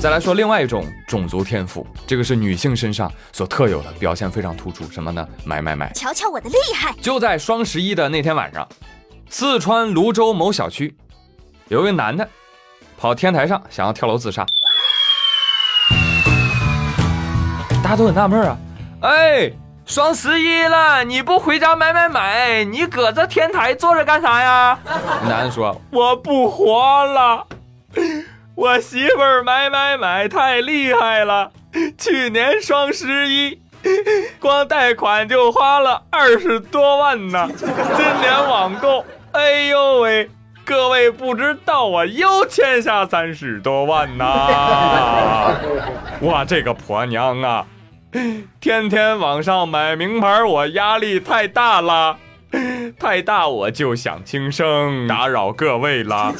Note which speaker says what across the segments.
Speaker 1: 再来说另外一种种族天赋，这个是女性身上所特有的，表现非常突出。什么呢？买买买！
Speaker 2: 瞧瞧我的厉害！
Speaker 1: 就在双十一的那天晚上，四川泸州某小区，有一个男的跑天台上想要跳楼自杀。大家都很纳闷啊，哎，双十一了，你不回家买买买，你搁这天台坐着干啥呀？男的说：“我不活了。”我媳妇儿买买买太厉害了，去年双十一光贷款就花了二十多万呢。今年网购，哎呦喂，各位不知道啊，又欠下三十多万呐！哇，这个婆娘啊，天天网上买名牌，我压力太大了，太大我就想轻生打扰各位了。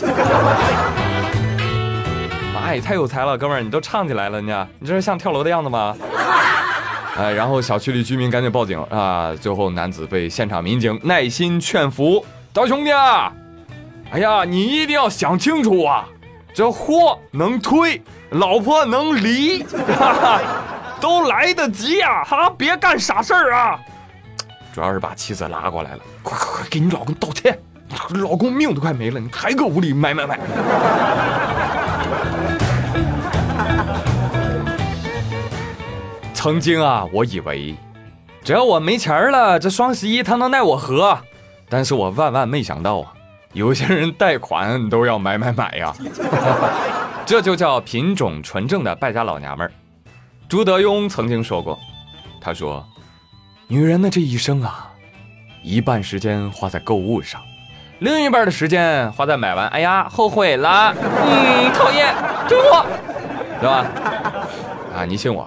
Speaker 1: 哎，太有才了，哥们儿，你都唱起来了呢！你这是像跳楼的样子吗？哎，然后小区里居民赶紧报警啊！最后男子被现场民警耐心劝服：“大兄弟，哎呀，你一定要想清楚啊！这货能退，老婆能离，都来得及呀！哈，别干傻事儿啊！主要是把妻子拉过来了，快快快，给你老公道歉！老公命都快没了，你还搁屋里买买买！”曾经啊，我以为只要我没钱了，这双十一他能奈我何？但是我万万没想到啊，有些人贷款都要买买买呀！这就叫品种纯正的败家老娘们儿。朱德庸曾经说过，他说：“女人的这一生啊，一半时间花在购物上，另一半的时间花在买完，哎呀，后悔了，嗯，讨厌，退货，对吧？啊，你信我。”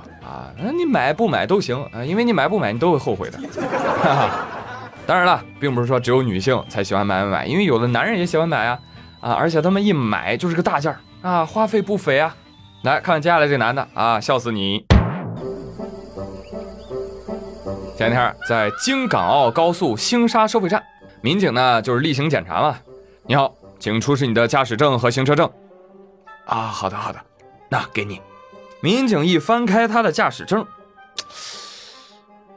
Speaker 1: 那你买不买都行啊，因为你买不买你都会后悔的。当然了，并不是说只有女性才喜欢买买买，因为有的男人也喜欢买啊啊！而且他们一买就是个大件儿啊，花费不菲啊。来看接下来这男的啊，笑死你！前天在京港澳高速星沙收费站，民警呢就是例行检查嘛。你好，请出示你的驾驶证和行车证。啊，好的好的，那给你。民警一翻开他的驾驶证，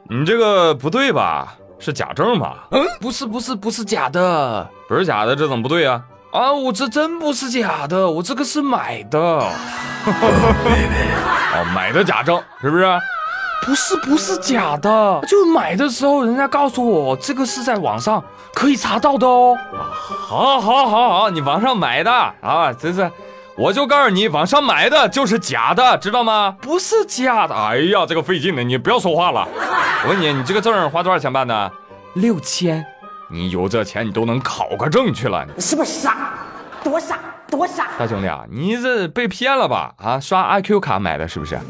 Speaker 1: 你这个不对吧？是假证吧？嗯，不是，不是，不是假的，不是假的，这怎么不对啊？啊，我这真不是假的，我这个是买的。哦，买的假证是不是？不是，不是假的，就买的时候人家告诉我这个是在网上可以查到的哦。好，好，好，好，你网上买的啊，这是。我就告诉你，网上买的就是假的，知道吗？不是假的。哎呀，这个费劲的，你不要说话了。我问你，你这个证花多少钱办的？六千。你有这钱，你都能考个证去了。
Speaker 3: 你是不是傻？多傻，多傻！
Speaker 1: 大兄弟啊，你这被骗了吧？啊，刷阿 Q 卡买的是不是？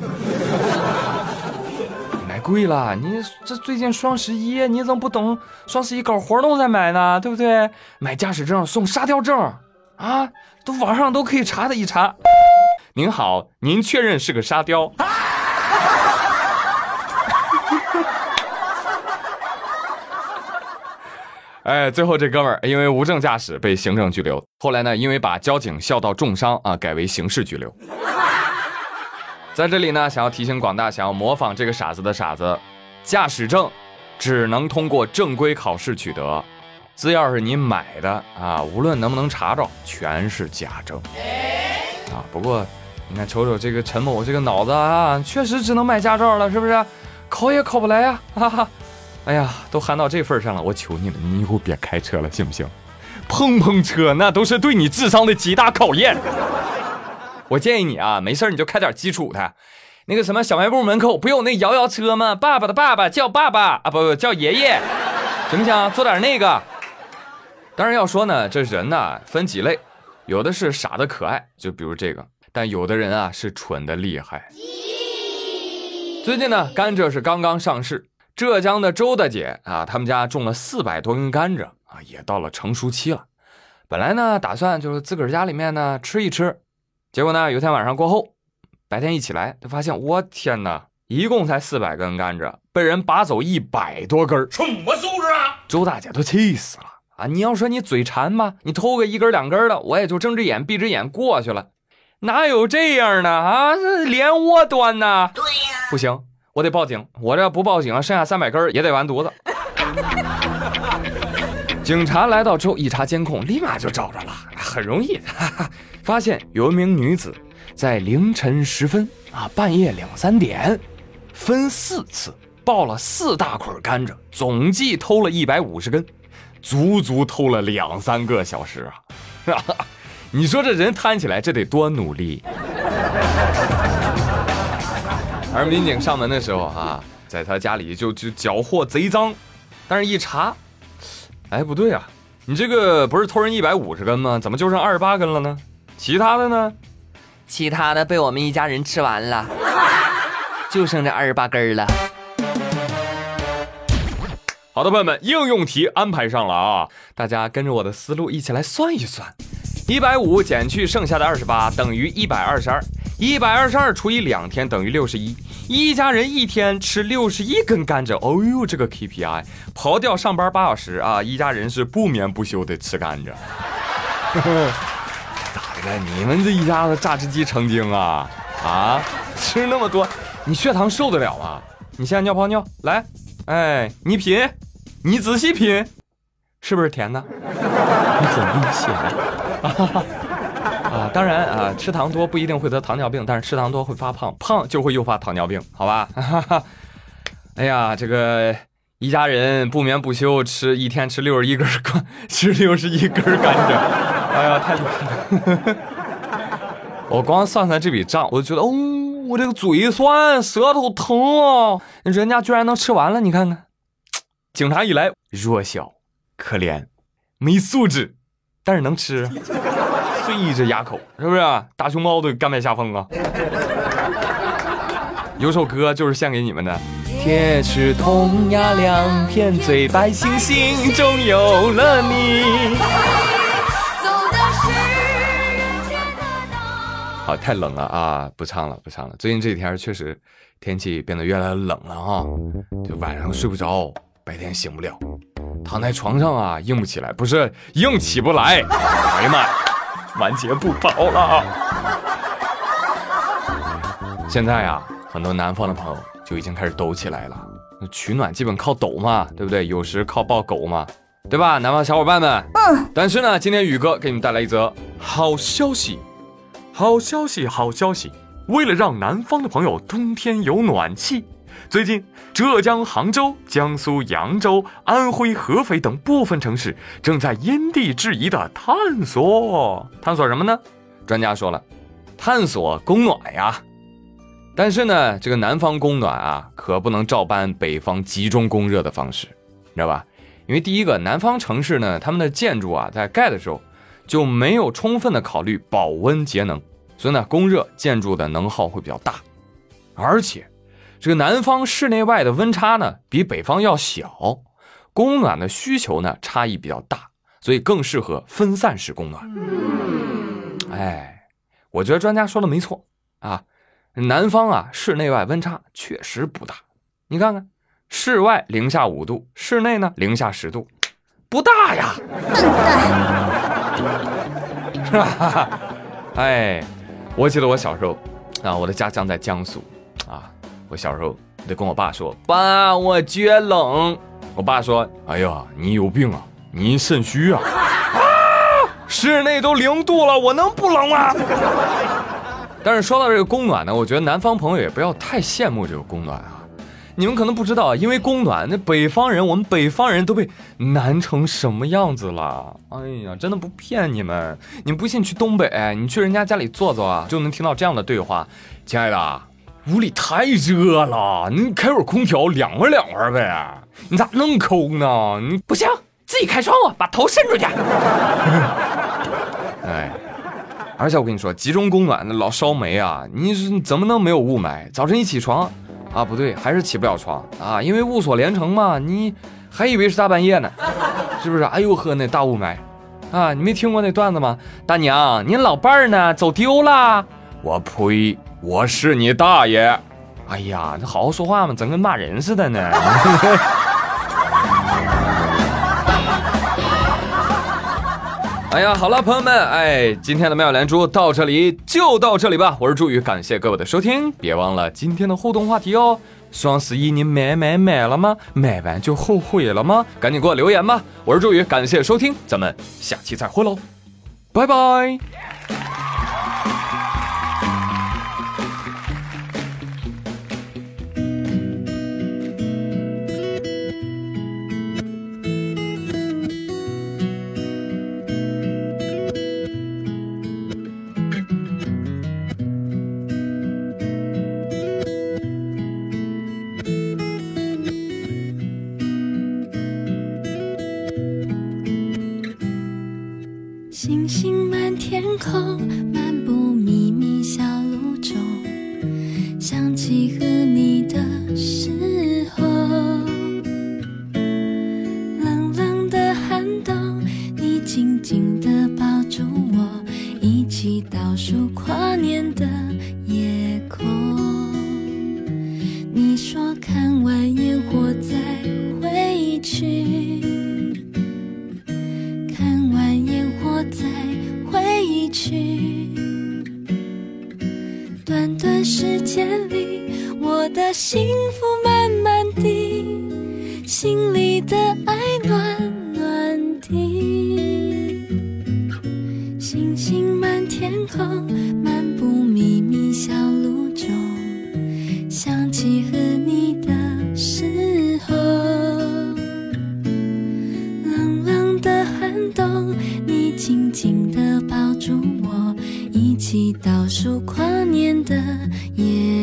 Speaker 1: 买贵了。你这最近双十一，你怎么不懂双十一搞活动再买呢？对不对？买驾驶证送沙雕证啊。都网上都可以查的一查。您好，您确认是个沙雕？哎，最后这哥们儿因为无证驾驶被行政拘留，后来呢，因为把交警笑到重伤啊，改为刑事拘留。在这里呢，想要提醒广大想要模仿这个傻子的傻子，驾驶证只能通过正规考试取得。只要是你买的啊，无论能不能查着，全是假证啊。不过，你看，瞅瞅这个陈某这个脑子啊，确实只能买驾照了，是不是？考也考不来呀！哈哈，哎呀，都喊到这份上了，我求你了，你以后别开车了，行不行？碰碰车那都是对你智商的极大考验。我建议你啊，没事你就开点基础的。那个什么小卖部门口不有那摇摇车吗？爸爸的爸爸叫爸爸啊，不不叫爷爷，行不行？做点那个。当然要说呢，这人呢分几类，有的是傻的可爱，就比如这个；但有的人啊是蠢的厉害。最近呢，甘蔗是刚刚上市，浙江的周大姐啊，他们家种了四百多根甘蔗啊，也到了成熟期了。本来呢，打算就是自个儿家里面呢吃一吃，结果呢，有天晚上过后，白天一起来，就发现我天哪，一共才四百根甘蔗，被人拔走一百多根，什么素质啊！周大姐都气死了。啊，你要说你嘴馋吧？你偷个一根两根的，我也就睁只眼闭只眼过去了。哪有这样的啊？这连窝端呐？
Speaker 3: 对呀，
Speaker 1: 不行，我得报警。我这不报警，剩下三百根也得完犊子。警察来到之后一查监控，立马就找着了，很容易，哈哈，发现有一名女子在凌晨时分啊，半夜两三点，分四次抱了四大捆甘蔗，总计偷了一百五十根，足足偷了两三个小时啊！你说这人摊起来这得多努力？而民警上门的时候啊，在他家里就就缴获贼赃，但是一查。哎，不对啊，你这个不是偷人一百五十根吗？怎么就剩二十八根了呢？其他的呢？
Speaker 2: 其他的被我们一家人吃完了，就剩这二十八根了。
Speaker 1: 好的，朋友们，应用题安排上了啊，大家跟着我的思路一起来算一算，一百五减去剩下的二十八等于一百二十二，一百二十二除以两天等于六十一。一家人一天吃六十一根甘蔗，哦呦，这个 KPI 刨掉上班八小时啊，一家人是不眠不休的吃甘蔗。咋的了？你们这一家子榨汁机成精啊？啊，吃那么多，你血糖受得了吗？你现在尿泡尿来，哎，你品，你仔细品，是不是甜的？你很危险啊！啊，当然啊，吃糖多不一定会得糖尿病，但是吃糖多会发胖，胖就会诱发糖尿病，好吧？哎呀，这个一家人不眠不休吃，一天吃六十一根甘，吃六十一根甘蔗，哎呀，太厉害了！我光算算这笔账，我就觉得，哦，我这个嘴酸，舌头疼啊！人家居然能吃完了，你看看。警察一来，弱小、可怜、没素质，但是能吃。对着牙口，是不是大熊猫都甘拜下风啊？有首歌就是献给你们的。铁齿铜牙两片嘴，百姓心中有了你。好，太冷了啊！不唱了，不唱了。最近这几天确实天气变得越来越冷了啊，就晚上睡不着，白天醒不了，躺在床上啊硬不起来，不是硬起不来。哎呀妈呀！完结不保了。现在啊，很多南方的朋友就已经开始抖起来了。取暖基本靠抖嘛，对不对？有时靠抱狗嘛，对吧？南方小伙伴们。嗯。但是呢，今天宇哥给你们带来一则好消息，好消息，好消息！为了让南方的朋友冬天有暖气。最近，浙江杭州、江苏扬州、安徽合肥等部分城市正在因地制宜的探索，探索什么呢？专家说了，探索供暖呀。但是呢，这个南方供暖啊，可不能照搬北方集中供热的方式，你知道吧？因为第一个，南方城市呢，他们的建筑啊，在盖的时候就没有充分的考虑保温节能，所以呢，供热建筑的能耗会比较大，而且。这个南方室内外的温差呢，比北方要小，供暖的需求呢差异比较大，所以更适合分散式供暖。哎，我觉得专家说的没错啊，南方啊室内外温差确实不大。你看看，室外零下五度，室内呢零下十度，不大呀。笨蛋，是吧？哎，我记得我小时候啊，我的家乡在江苏啊。我小时候得跟我爸说：“爸，我觉冷。”我爸说：“哎呀，你有病啊，你肾虚啊！啊，室内都零度了，我能不冷吗？” 但是说到这个供暖呢，我觉得南方朋友也不要太羡慕这个供暖啊。你们可能不知道，因为供暖，那北方人，我们北方人都被难成什么样子了。哎呀，真的不骗你们，你们不信去东北，你去人家家里坐坐啊，就能听到这样的对话：“亲爱的。”屋里太热了，你开会空调凉快凉快呗。你咋那么抠呢？你
Speaker 3: 不行，自己开窗户，把头伸出去。
Speaker 1: 哎，而且我跟你说，集中供暖的老烧煤啊，你怎么能没有雾霾？早晨一起床啊，不对，还是起不了床啊，因为雾锁连城嘛，你还以为是大半夜呢，是不是？哎呦呵，那大雾霾啊，你没听过那段子吗？大娘，您老伴儿呢？走丢了？我呸！我是你大爷！哎呀，你好好说话嘛，整跟骂人似的呢。哎呀，好了，朋友们，哎，今天的妙连珠到这里就到这里吧。我是朱宇，感谢各位的收听，别忘了今天的互动话题哦。双十一你买买买了吗？买完就后悔了吗？赶紧给我留言吧。我是朱宇，感谢收听，咱们下期再会喽，拜拜。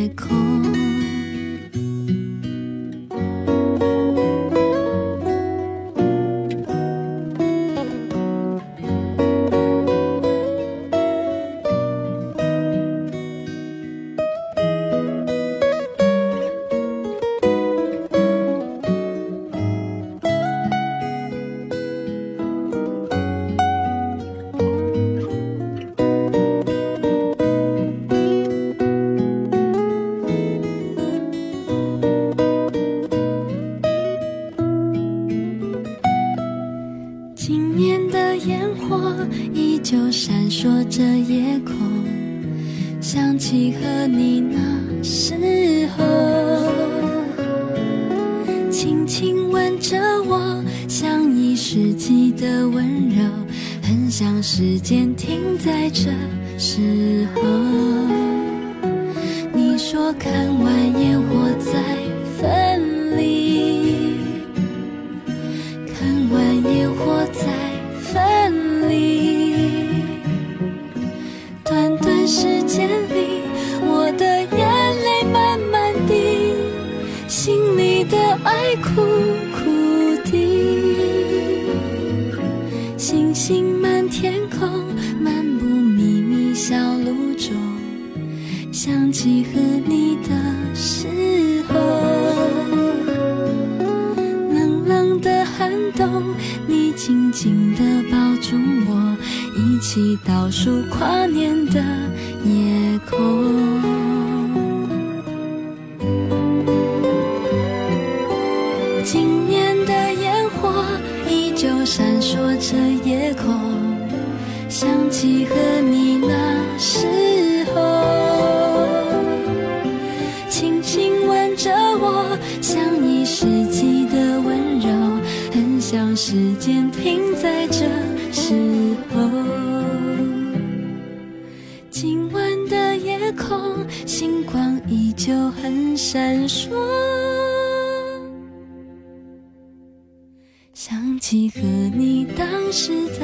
Speaker 4: 夜空。时间停在这时候。你说看完烟火再分离。看完烟火再分离，短短时间里，我的眼泪慢慢滴，心里的爱苦苦的。星星想起和你的时候。冷冷的寒冬，你紧紧地抱住我，一起倒数跨年的夜空。今年的烟火依旧闪烁着夜空，想起和你那时候。间停在这时候。今晚的夜空，星光依旧很闪烁，想起和你当时的